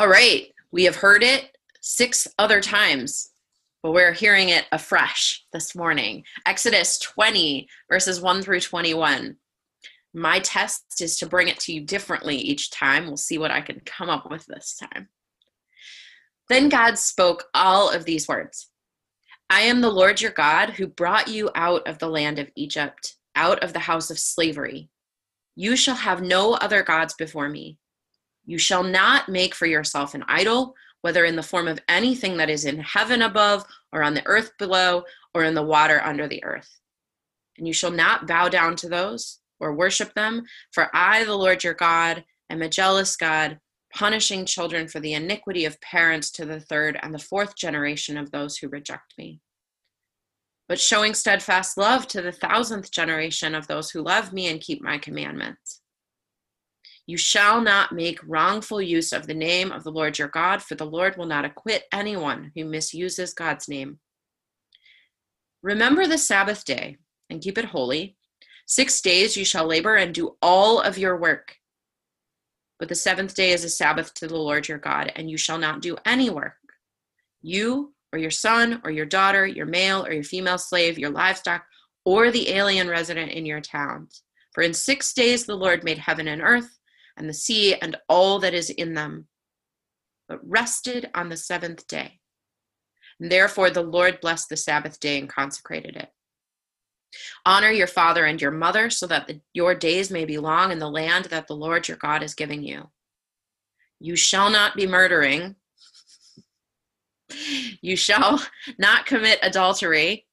All right, we have heard it six other times, but we're hearing it afresh this morning. Exodus 20, verses 1 through 21. My test is to bring it to you differently each time. We'll see what I can come up with this time. Then God spoke all of these words I am the Lord your God who brought you out of the land of Egypt, out of the house of slavery. You shall have no other gods before me. You shall not make for yourself an idol, whether in the form of anything that is in heaven above, or on the earth below, or in the water under the earth. And you shall not bow down to those or worship them, for I, the Lord your God, am a jealous God, punishing children for the iniquity of parents to the third and the fourth generation of those who reject me. But showing steadfast love to the thousandth generation of those who love me and keep my commandments. You shall not make wrongful use of the name of the Lord your God, for the Lord will not acquit anyone who misuses God's name. Remember the Sabbath day and keep it holy. Six days you shall labor and do all of your work. But the seventh day is a Sabbath to the Lord your God, and you shall not do any work. You or your son or your daughter, your male or your female slave, your livestock, or the alien resident in your towns. For in six days the Lord made heaven and earth and the sea and all that is in them, but rested on the seventh day. And therefore the Lord blessed the Sabbath day and consecrated it. Honor your father and your mother so that the, your days may be long in the land that the Lord your God is giving you. You shall not be murdering. You shall not commit adultery.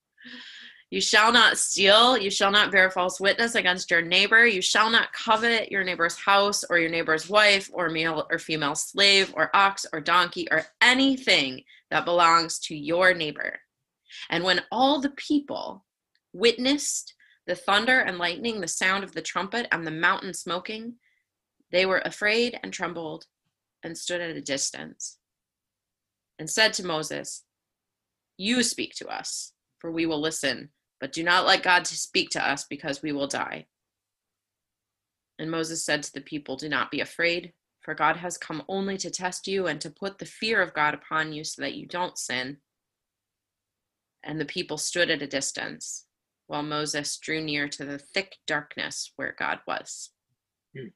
You shall not steal. You shall not bear false witness against your neighbor. You shall not covet your neighbor's house or your neighbor's wife or male or female slave or ox or donkey or anything that belongs to your neighbor. And when all the people witnessed the thunder and lightning, the sound of the trumpet, and the mountain smoking, they were afraid and trembled and stood at a distance and said to Moses, You speak to us, for we will listen but do not let God speak to us because we will die. And Moses said to the people, Do not be afraid, for God has come only to test you and to put the fear of God upon you so that you don't sin. And the people stood at a distance while Moses drew near to the thick darkness where God was. Hmm.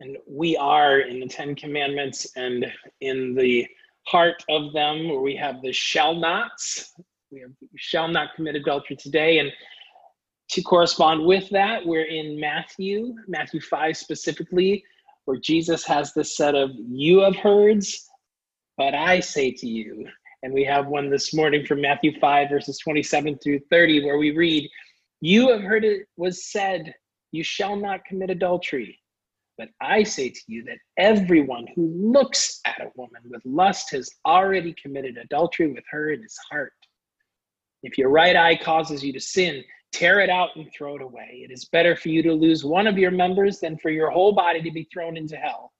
And we are in the Ten Commandments and in the heart of them where we have the shall nots we shall not commit adultery today. And to correspond with that, we're in Matthew, Matthew 5 specifically, where Jesus has this set of you have heards, but I say to you. And we have one this morning from Matthew 5, verses 27 through 30, where we read, You have heard it was said, You shall not commit adultery. But I say to you that everyone who looks at a woman with lust has already committed adultery with her in his heart. If your right eye causes you to sin, tear it out and throw it away. It is better for you to lose one of your members than for your whole body to be thrown into hell.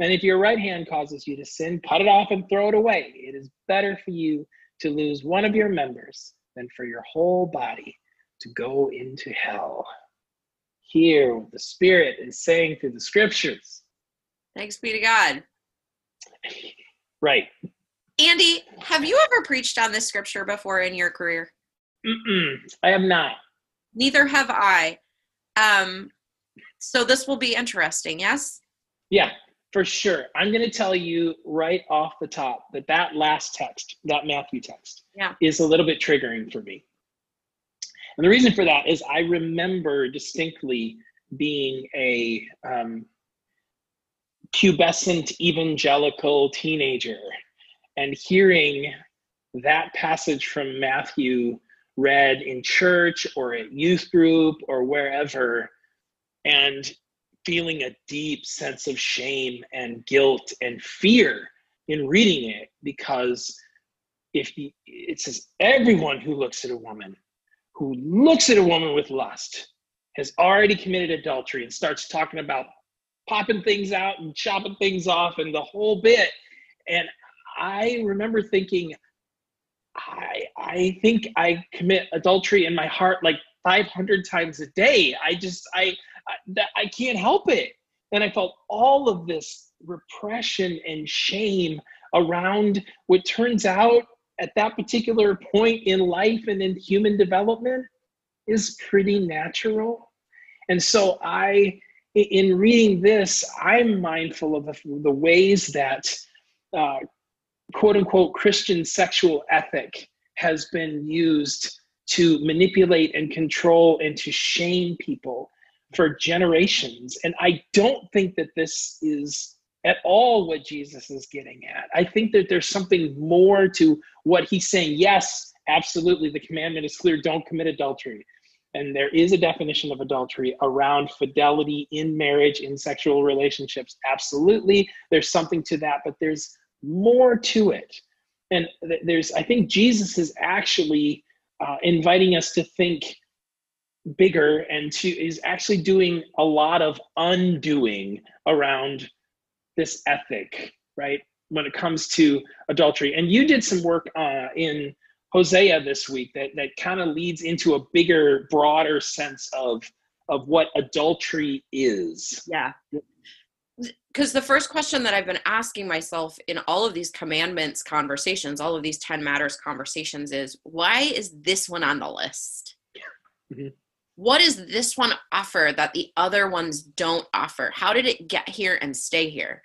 And if your right hand causes you to sin, cut it off and throw it away. It is better for you to lose one of your members than for your whole body to go into hell. Hear what the Spirit is saying through the scriptures. Thanks be to God. Right. Andy, have you ever preached on this scripture before in your career? Mm-mm, I have not. Neither have I. Um, so this will be interesting, yes? Yeah, for sure. I'm going to tell you right off the top that that last text, that Matthew text, yeah. is a little bit triggering for me. And the reason for that is I remember distinctly being a um, pubescent evangelical teenager and hearing that passage from Matthew read in church or at youth group or wherever, and feeling a deep sense of shame and guilt and fear in reading it because if he, it says everyone who looks at a woman who looks at a woman with lust has already committed adultery and starts talking about popping things out and chopping things off and the whole bit and I remember thinking, I I think I commit adultery in my heart like 500 times a day. I just I I, I can't help it. and I felt all of this repression and shame around what turns out at that particular point in life and in human development is pretty natural. And so I, in reading this, I'm mindful of the, the ways that uh, quote unquote Christian sexual ethic has been used to manipulate and control and to shame people for generations. And I don't think that this is at all what Jesus is getting at. I think that there's something more to what he's saying. Yes, absolutely, the commandment is clear don't commit adultery. And there is a definition of adultery around fidelity in marriage, in sexual relationships. Absolutely, there's something to that, but there's more to it. And there's, I think Jesus is actually uh, inviting us to think bigger and to is actually doing a lot of undoing around this ethic, right? When it comes to adultery. And you did some work uh, in Hosea this week that, that kind of leads into a bigger, broader sense of, of what adultery is. Yeah. Because the first question that I've been asking myself in all of these commandments conversations, all of these 10 matters conversations is why is this one on the list? Mm-hmm. What does this one offer that the other ones don't offer? How did it get here and stay here?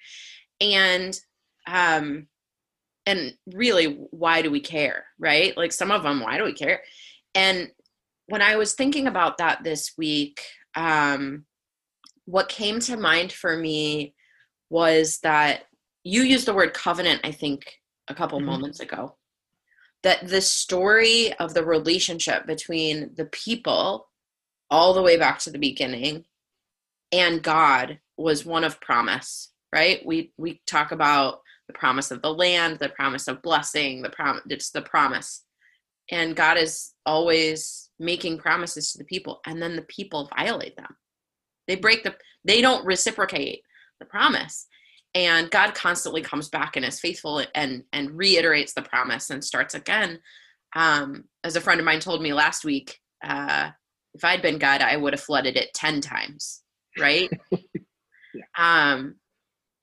And um and really why do we care right? Like some of them why do we care? And when i was thinking about that this week um what came to mind for me was that you used the word covenant i think a couple mm-hmm. moments ago. That the story of the relationship between the people all the way back to the beginning and god was one of promise right? We we talk about the promise of the land the promise of blessing the promise it's the promise. And god is always making promises to the people and then the people violate them. They break the they don't reciprocate the promise and god constantly comes back and is faithful and and reiterates the promise and starts again um, as a friend of mine told me last week uh, if I'd been God, I would have flooded it 10 times, right? yeah. Um,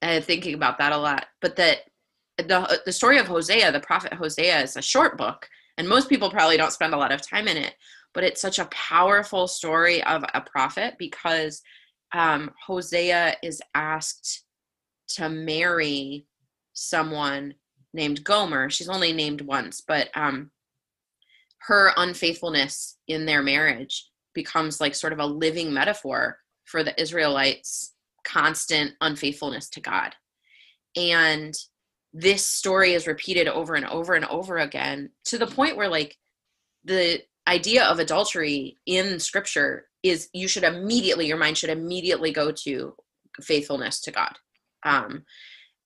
and thinking about that a lot. But that the, the story of Hosea, the prophet Hosea, is a short book, and most people probably don't spend a lot of time in it. But it's such a powerful story of a prophet because um, Hosea is asked to marry someone named Gomer. She's only named once, but um, her unfaithfulness in their marriage becomes like sort of a living metaphor for the Israelites' constant unfaithfulness to God. And this story is repeated over and over and over again to the point where like the idea of adultery in scripture is you should immediately your mind should immediately go to faithfulness to god. Um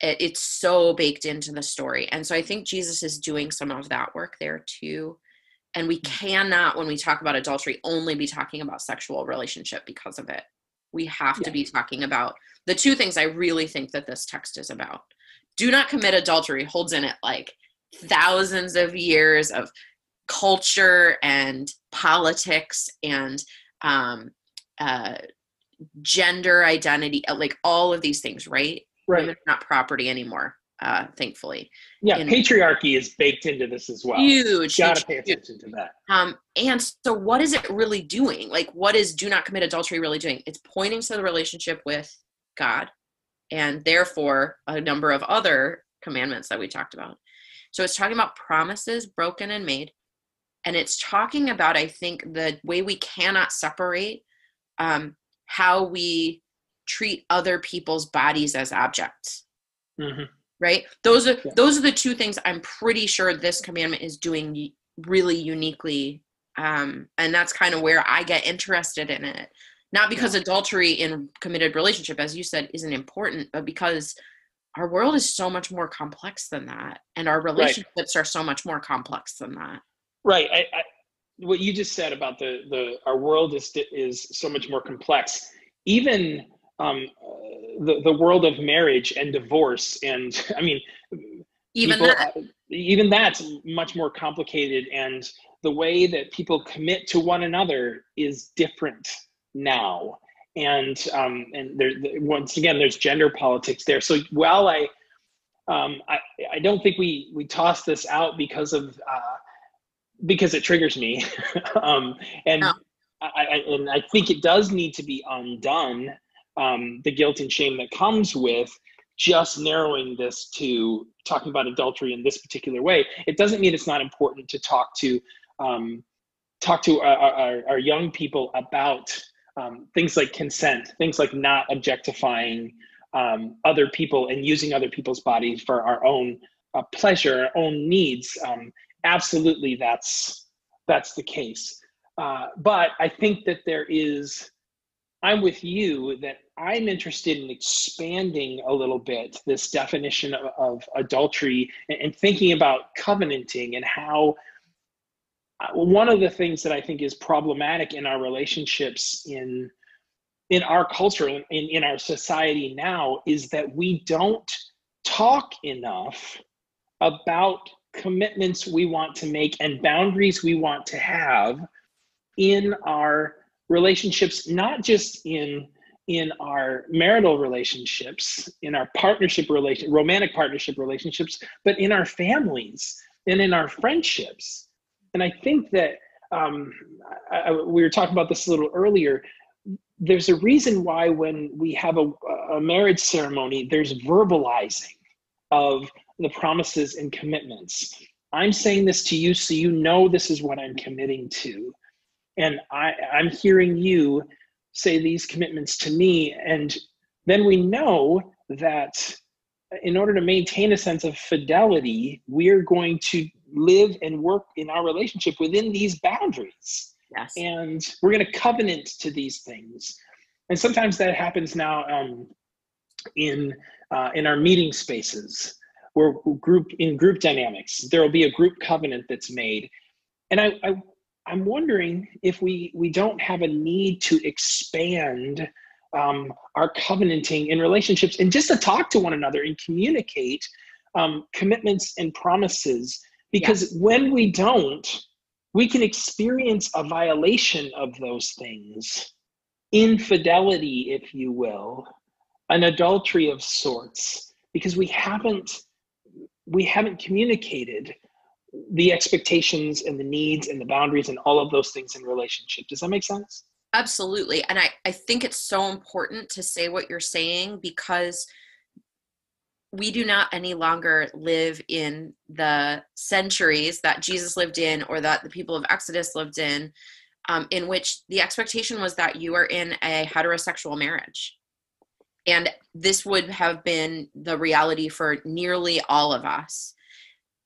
it, it's so baked into the story. And so i think jesus is doing some of that work there too. And we cannot when we talk about adultery only be talking about sexual relationship because of it. We have yeah. to be talking about the two things i really think that this text is about. Do not commit adultery holds in it like thousands of years of culture and politics and um, uh, gender identity like all of these things right right Women not property anymore uh, thankfully. Yeah, and patriarchy is baked into this as well. Huge. You Got to pay attention huge. to that. Um, and so, what is it really doing? Like, what is do not commit adultery really doing? It's pointing to the relationship with God, and therefore a number of other commandments that we talked about. So it's talking about promises broken and made, and it's talking about I think the way we cannot separate um, how we treat other people's bodies as objects. Mm-hmm right those are yeah. those are the two things i'm pretty sure this commandment is doing really uniquely um, and that's kind of where i get interested in it not because yeah. adultery in committed relationship as you said isn't important but because our world is so much more complex than that and our relationships right. are so much more complex than that right I, I, what you just said about the the our world is is so much more complex. Even um, the, the world of marriage and divorce and i mean even people, that. even that's much more complicated and the way that people commit to one another is different now. And um, and there once again there's gender politics there. So while I um, I, I don't think we we toss this out because of uh, because it triggers me, um, and no. I, I, and I think it does need to be undone. Um, the guilt and shame that comes with just narrowing this to talking about adultery in this particular way. It doesn't mean it's not important to talk to um, talk to our, our, our, young people about um, things like consent, things like not objectifying um, other people and using other people's bodies for our own uh, pleasure, our own needs. Absolutely, that's that's the case. Uh, but I think that there is. I'm with you that I'm interested in expanding a little bit this definition of, of adultery and, and, thinking about covenanting and how uh, one of the things that I think is problematic in our relationships in in our culture in, in our society now is that we don't talk enough about commitments we want to make and boundaries we want to have in our relationships not just in in our marital relationships in our partnership relation romantic partnership relationships but in our families and in our friendships. And i think that um, I, we were talking about this a little earlier. There's a reason why when we have a, a marriage ceremony, there's verbalizing of the promises and commitments. I'm saying this to you so you know this is what I'm committing to. And I, I'm hearing you say these commitments to me. And then we know that in order to maintain a sense of fidelity, we're going to live and work in our relationship within these boundaries. Yes. And we're going to covenant to these things. And sometimes that happens now um, in uh, in our meeting spaces where group in group dynamics there will be a group covenant that's made. And I, I i'm wondering if we we don't have a need to expand um, our covenanting in relationships and just to talk to one another and communicate um, commitments and promises. Because when we don't we can experience a violation of those things, infidelity, if you will, an adultery of sorts, because we haven't we haven't communicated the expectations and the needs and the boundaries and all of those things in relationship. Does that make sense? Absolutely. And I, I think it's so important to say what you're saying because we do not any longer live in the centuries that Jesus lived in or that the people of Exodus lived in, um, in which the expectation was that you are in a heterosexual marriage. And this would have been the reality for nearly all of us.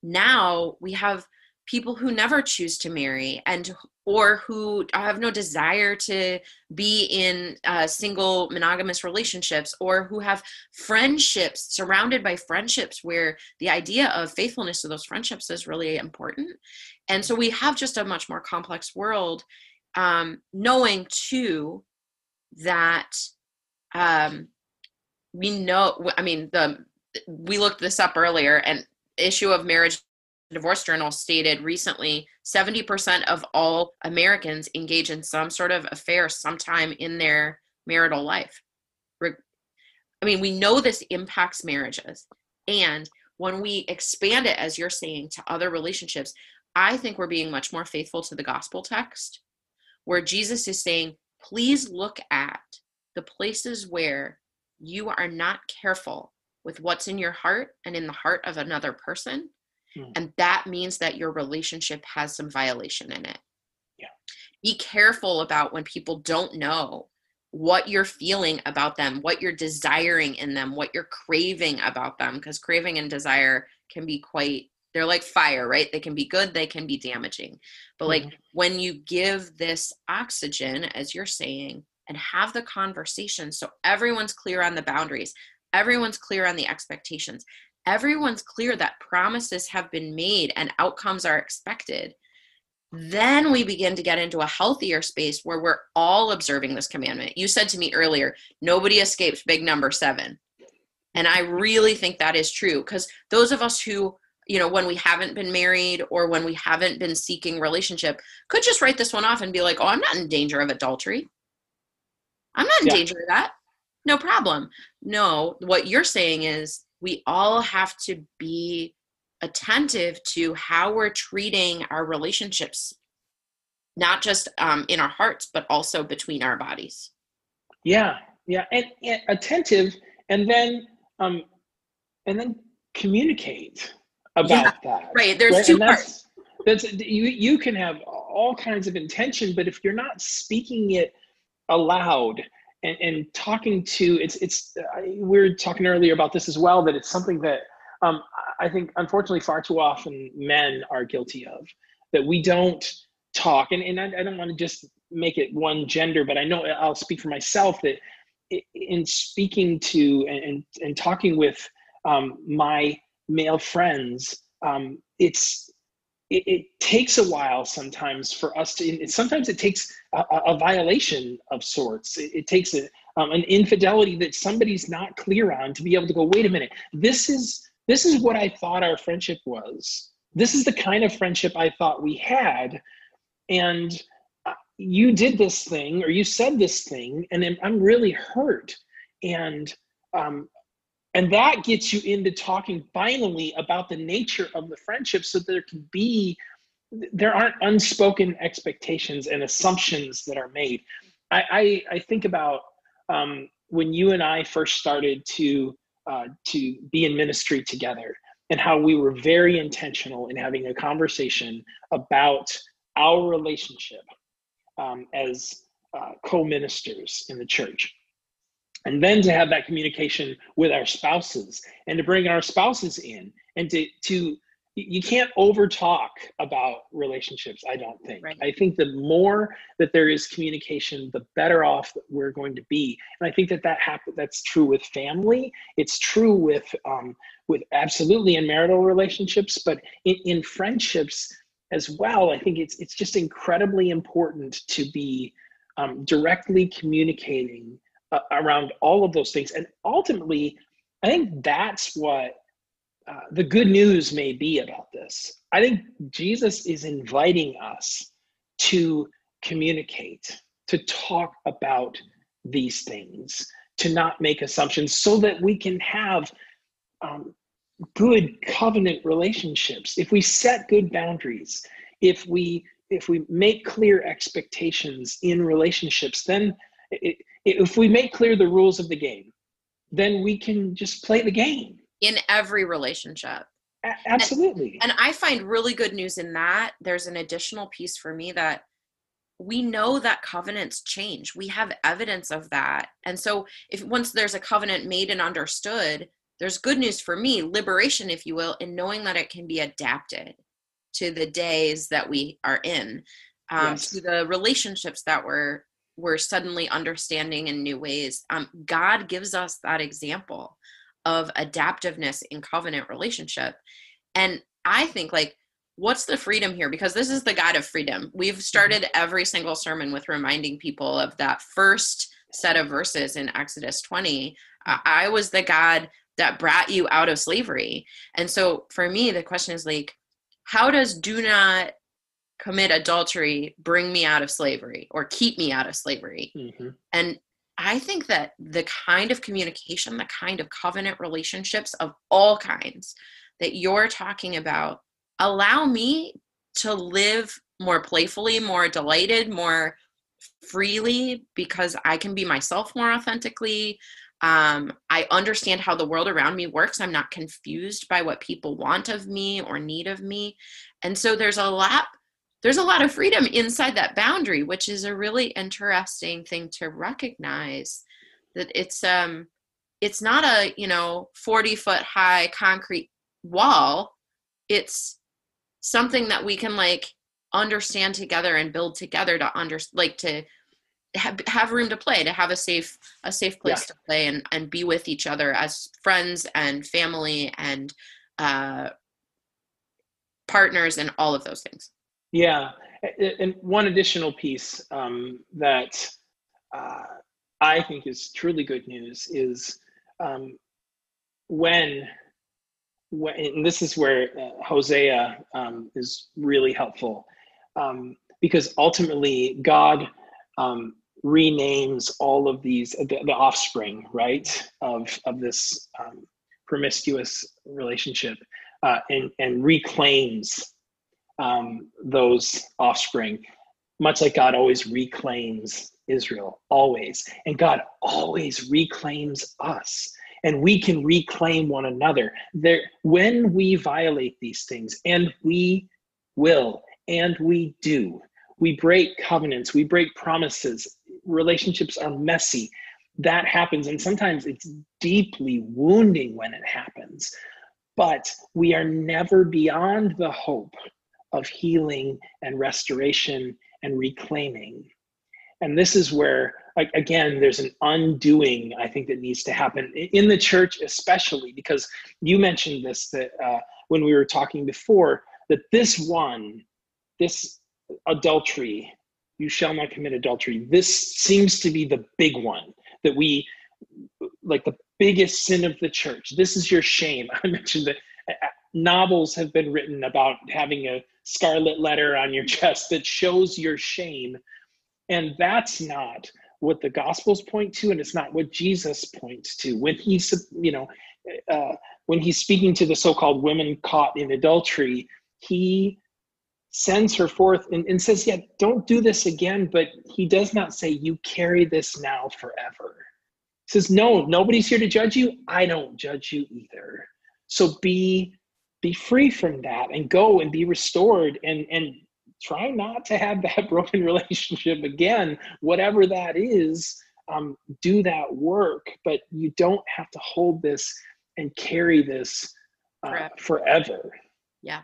Now we have people who never choose to marry and or who have no desire to be in uh, single monogamous relationships or who have friendships surrounded by friendships where the idea of faithfulness to those friendships is really important and so we have just a much more complex world um, knowing too that um, we know i mean the we looked this up earlier and issue of marriage divorce journal stated recently 70% of all americans engage in some sort of affair sometime in their marital life. I mean we know this impacts marriages. And when we expand it as you're saying to other relationships i think we're being much more faithful to the gospel text where jesus is saying please look at the places where you are not careful with what's in your heart and in the heart of another person Mm. And that means that your relationship has some violation in it. Yeah. Be careful about when people don't know what you're feeling about them, what you're desiring in them, what you're craving about them, because craving and desire can be quite they're like fire, right? They can be good, they can be damaging. But like mm-hmm. when you give this oxygen, as you're saying, and have the conversation so everyone's clear on the boundaries, everyone's clear on the expectations, everyone's clear that promises have been made and outcomes are expected, then we begin to get into a healthier space where we're all observing this commandment. You said to me earlier, nobody escapes big number seven. And I really think that is true because those of us who, you know, when we haven't been married or when we haven't been seeking relationship could just write this one off and be like, oh, I'm not in danger of adultery. I'm not in Yeah. danger of that. No problem. No, what you're saying is we all have to be attentive to how we're treating our relationships, not just um, in our hearts, but also between our bodies. Yeah, yeah, and, and attentive, and then um, and then communicate about Yeah, that. Right. There's right? two And parts. that's that's you you can have all kinds of intention but if you're not speaking it aloud and, and talking to it's it's I, we were talking earlier about this as well that it's something that um, i think unfortunately far too often men are guilty of that we don't talk. And, and I, I don't want to just make it one gender but i know i'll speak for myself that in speaking to and, and talking with um, my male friends um, it's it, it takes a while sometimes for us to sometimes it takes a, a- a violation of sorts. It, it takes a, um, an infidelity that somebody's not clear on to be able to go wait a minute this is this is what i thought our friendship was. This is the kind of friendship i thought we had. And uh, you did this thing or you said this thing and I'm- i'm really hurt. And um, and that gets you into talking finally about the nature of the friendship so there can be there aren't unspoken expectations and assumptions that are made. I i, I think about um, when you and i first started to uh, to be in ministry together and how we were very intentional in having a conversation about our relationship um, as uh, co-ministers in the church and then to have that communication with our spouses and to bring our spouses in and to to you can't over talk about relationships i don't think. Right. i think the more that there is communication the better off that we're going to be. And i think that that happen, that's true with family. It's true with um, with absolutely in marital relationships but in, in friendships as well i think it's it's just incredibly important to be um, directly communicating uh, around all of those things. And ultimately, I think that's what uh, the good news may be about this. I think Jesus is inviting us to communicate, to talk about these things, to not make assumptions so that we can have um, good covenant relationships. If we set good boundaries, if we if we make clear expectations in relationships, then it, if we make clear the rules of the game, then we can just play the game. in every relationship. A- absolutely. And I find really good news in that. There's an additional piece for me that we know that covenants change. We have evidence of that. And so if once there's a covenant made and understood, there's good news for me, liberation if you will, in knowing that it can be adapted to the days that we are in. Um, Yes. to the relationships that we're we're suddenly understanding in new ways. Um, God gives us that example of adaptiveness in covenant relationship. And I think like what's the freedom here because this is the God of freedom. We've started every single sermon with reminding people of that first set of verses in Exodus 20. I I was the God that brought you out of slavery. And so for me the question is like how does do not commit adultery bring me out of slavery or keep me out of slavery? Mhm. And I think that the kind of communication, the kind of covenant relationships of all kinds that you're talking about allow me to live more playfully, more delighted, more freely because I can be myself more authentically. Um, I understand how the world around me works. I'm not confused by what people want of me or need of me. And so there's a lot there's a lot of freedom inside that boundary which is a really interesting thing to recognize that it's um it's not a you know 40 foot high concrete wall. It's something that we can like understand together and build together to under like to have, have room to play to have a safe a safe place to play and and be with each other as friends and family and uh partners and all of those things Yeah, and one additional piece um, that uh, I think is truly good news is um, when, when and this is where uh, Hosea um, is really helpful um, because ultimately God um, renames all of these the, the offspring right of of this um, promiscuous relationship uh, and and reclaims um, those offspring much like god always reclaims israel always. And god always reclaims us. And we can reclaim one another. There when we violate these things and we will and we do we break covenants we break promises relationships are messy. That happens and sometimes it's deeply wounding when it happens. But we are never beyond the hope of healing and restoration and reclaiming. And this is where again there's an undoing i think that needs to happen in the church especially because you mentioned this that uh, when we were talking before that this one this adultery you shall not commit adultery this seems to be the big one that we like the biggest sin of the church. This is your shame. I mentioned that novels have been written about having a scarlet letter on your chest that shows your shame. And that's not what the gospels point to and it's not what jesus points to. When he's you know uh, when he's speaking to the so-called women caught in adultery he sends her forth and, and says yeah don't do this again but he does not say you carry this now forever. He says no nobody's here to judge you. I don't judge you either. So be be free from that and go and be restored and and try not to have that broken relationship again, whatever that is. Um, do that work, but you don't have to hold this and carry this uh, forever. forever. Yeah.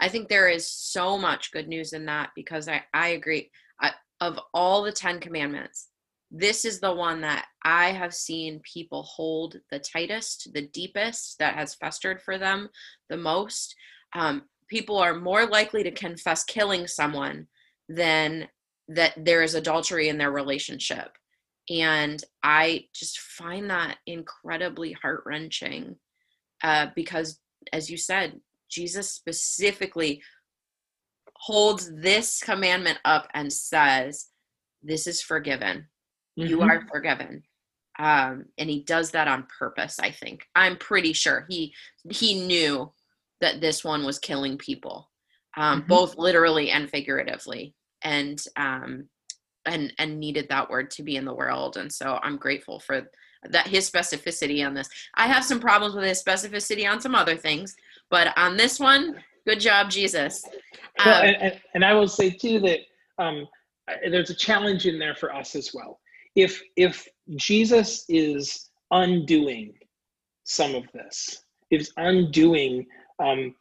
I think there is so much good news in that because I, I agree. I, of all the 10 commandments, this is the one that I have seen people hold the tightest, the deepest, that has festered for them the most. Um, people are more likely to confess killing someone than that there is adultery in their relationship. And I just find that incredibly heart wrenching uh, because, as you said, Jesus specifically holds this commandment up and says, This is forgiven. Mm-hmm. You are forgiven. Um, and he does that on purpose, I think. I'm pretty sure he he knew that this one was killing people, um, mm-hmm. both literally and figuratively, and um, and and needed that word to be in the world. And so I'm grateful for that his specificity on this. I have some problems with his specificity on some other things, but on this one, good job, Jesus. Well, um, and, and, and, I will say too that um, there's a challenge in there for us as well. If if Jesus is undoing some of this, is undoing um,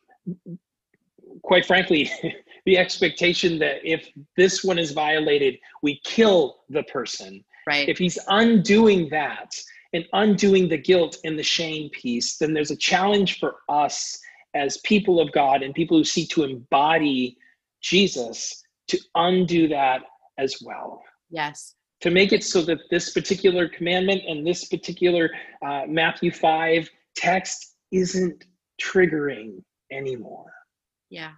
quite frankly, the expectation that if this one is violated, we kill the person. Right. If he's undoing that and undoing the guilt and the shame piece, then there's a challenge for us as people of God and people who seek to embody Jesus to undo that as well. Yes. To make it so that this particular commandment and this particular uh, Matthew 5 text isn't triggering anymore. Yeah.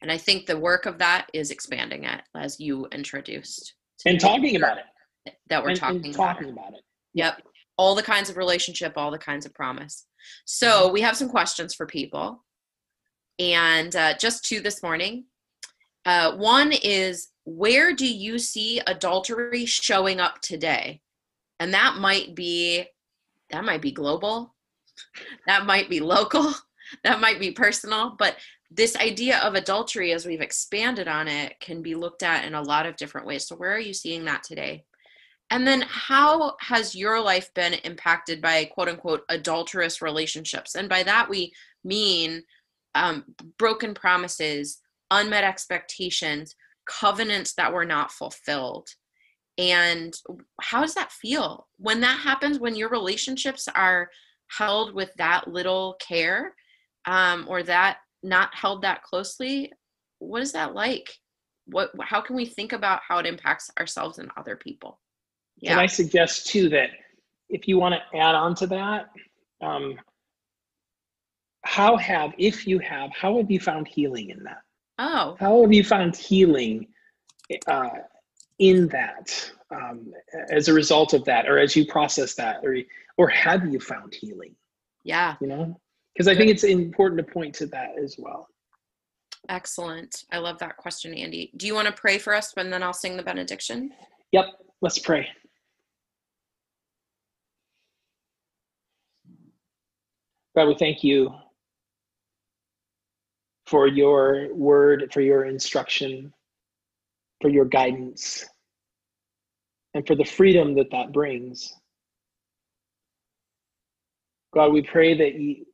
And I think the work of that is expanding it as you introduced. And talking about it. That we're and, talking, and talking about, about it. Yep. All the kinds of relationship, all the kinds of promise. So mm-hmm. we have some questions for people. And uh, just two this morning. Uh, one is where do you see adultery showing up today? And that might be that might be global that might be local, that might be personal, but this idea of adultery, as we've expanded on it, can be looked at in a lot of different ways. So, where are you seeing that today? And then, how has your life been impacted by quote unquote adulterous relationships? And by that, we mean um, broken promises, unmet expectations, covenants that were not fulfilled. And how does that feel when that happens? When your relationships are held with that little care um, or that not held that closely what is that like what how can we think about how it impacts ourselves and other people yeah. and i suggest too that if you want to add on to that um, how have if you have how have you found healing in that oh how have you found healing uh, in that um, as a result of that, or as you process that, or or have you found healing? Yeah, you know, because I think it's important to point to that as well. Excellent. I love that question, Andy. Do you want to pray for us, and then I'll sing the benediction? Yep. Let's pray. God, we thank you for your word, for your instruction, for your guidance, and for the freedom that that brings. God, we pray that you,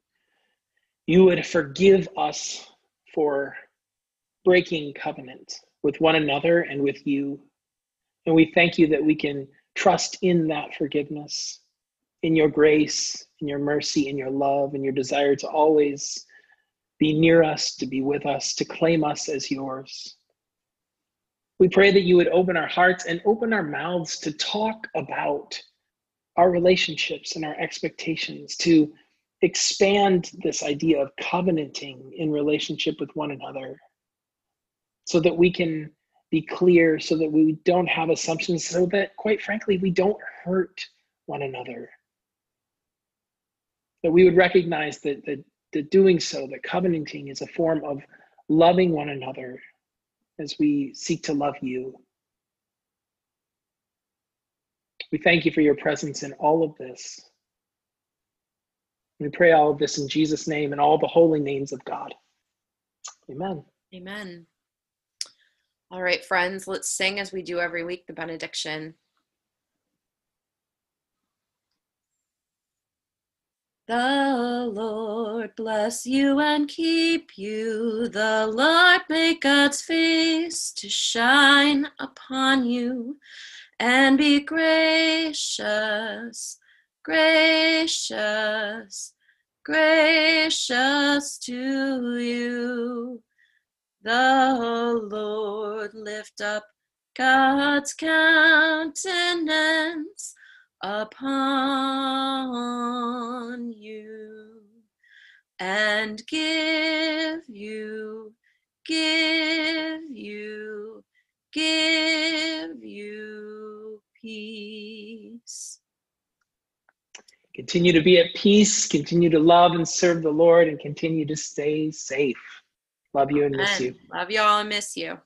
you would forgive us for breaking covenant with one another and with you. And we thank you that we can trust in that forgiveness, in your grace, in your mercy, in your love, in your desire to always be near us, to be with us, to claim us as yours. We pray that you would open our hearts and open our mouths to talk about our relationships and our expectations, to expand this idea of covenanting in relationship with one another so that we can be clear, so that we don't have assumptions, so that, quite frankly, we don't hurt one another. That we would recognize that, that, that doing so, that covenanting is a form of loving one another as we seek to love you. We thank you for your presence in all of this. We pray all of this in Jesus' name and all the holy names of God. Amen. Amen. All right, friends, let's sing as we do every week the benediction. The Lord bless you and keep you. The Lord make God's face to shine upon you and be gracious, gracious, gracious to you. The Lord lift up God's countenance upon you and give you, give you, give you peace. Continue to be at peace, continue to love and serve the Lord, and continue to stay safe. Love you and miss you. Love you all and miss you.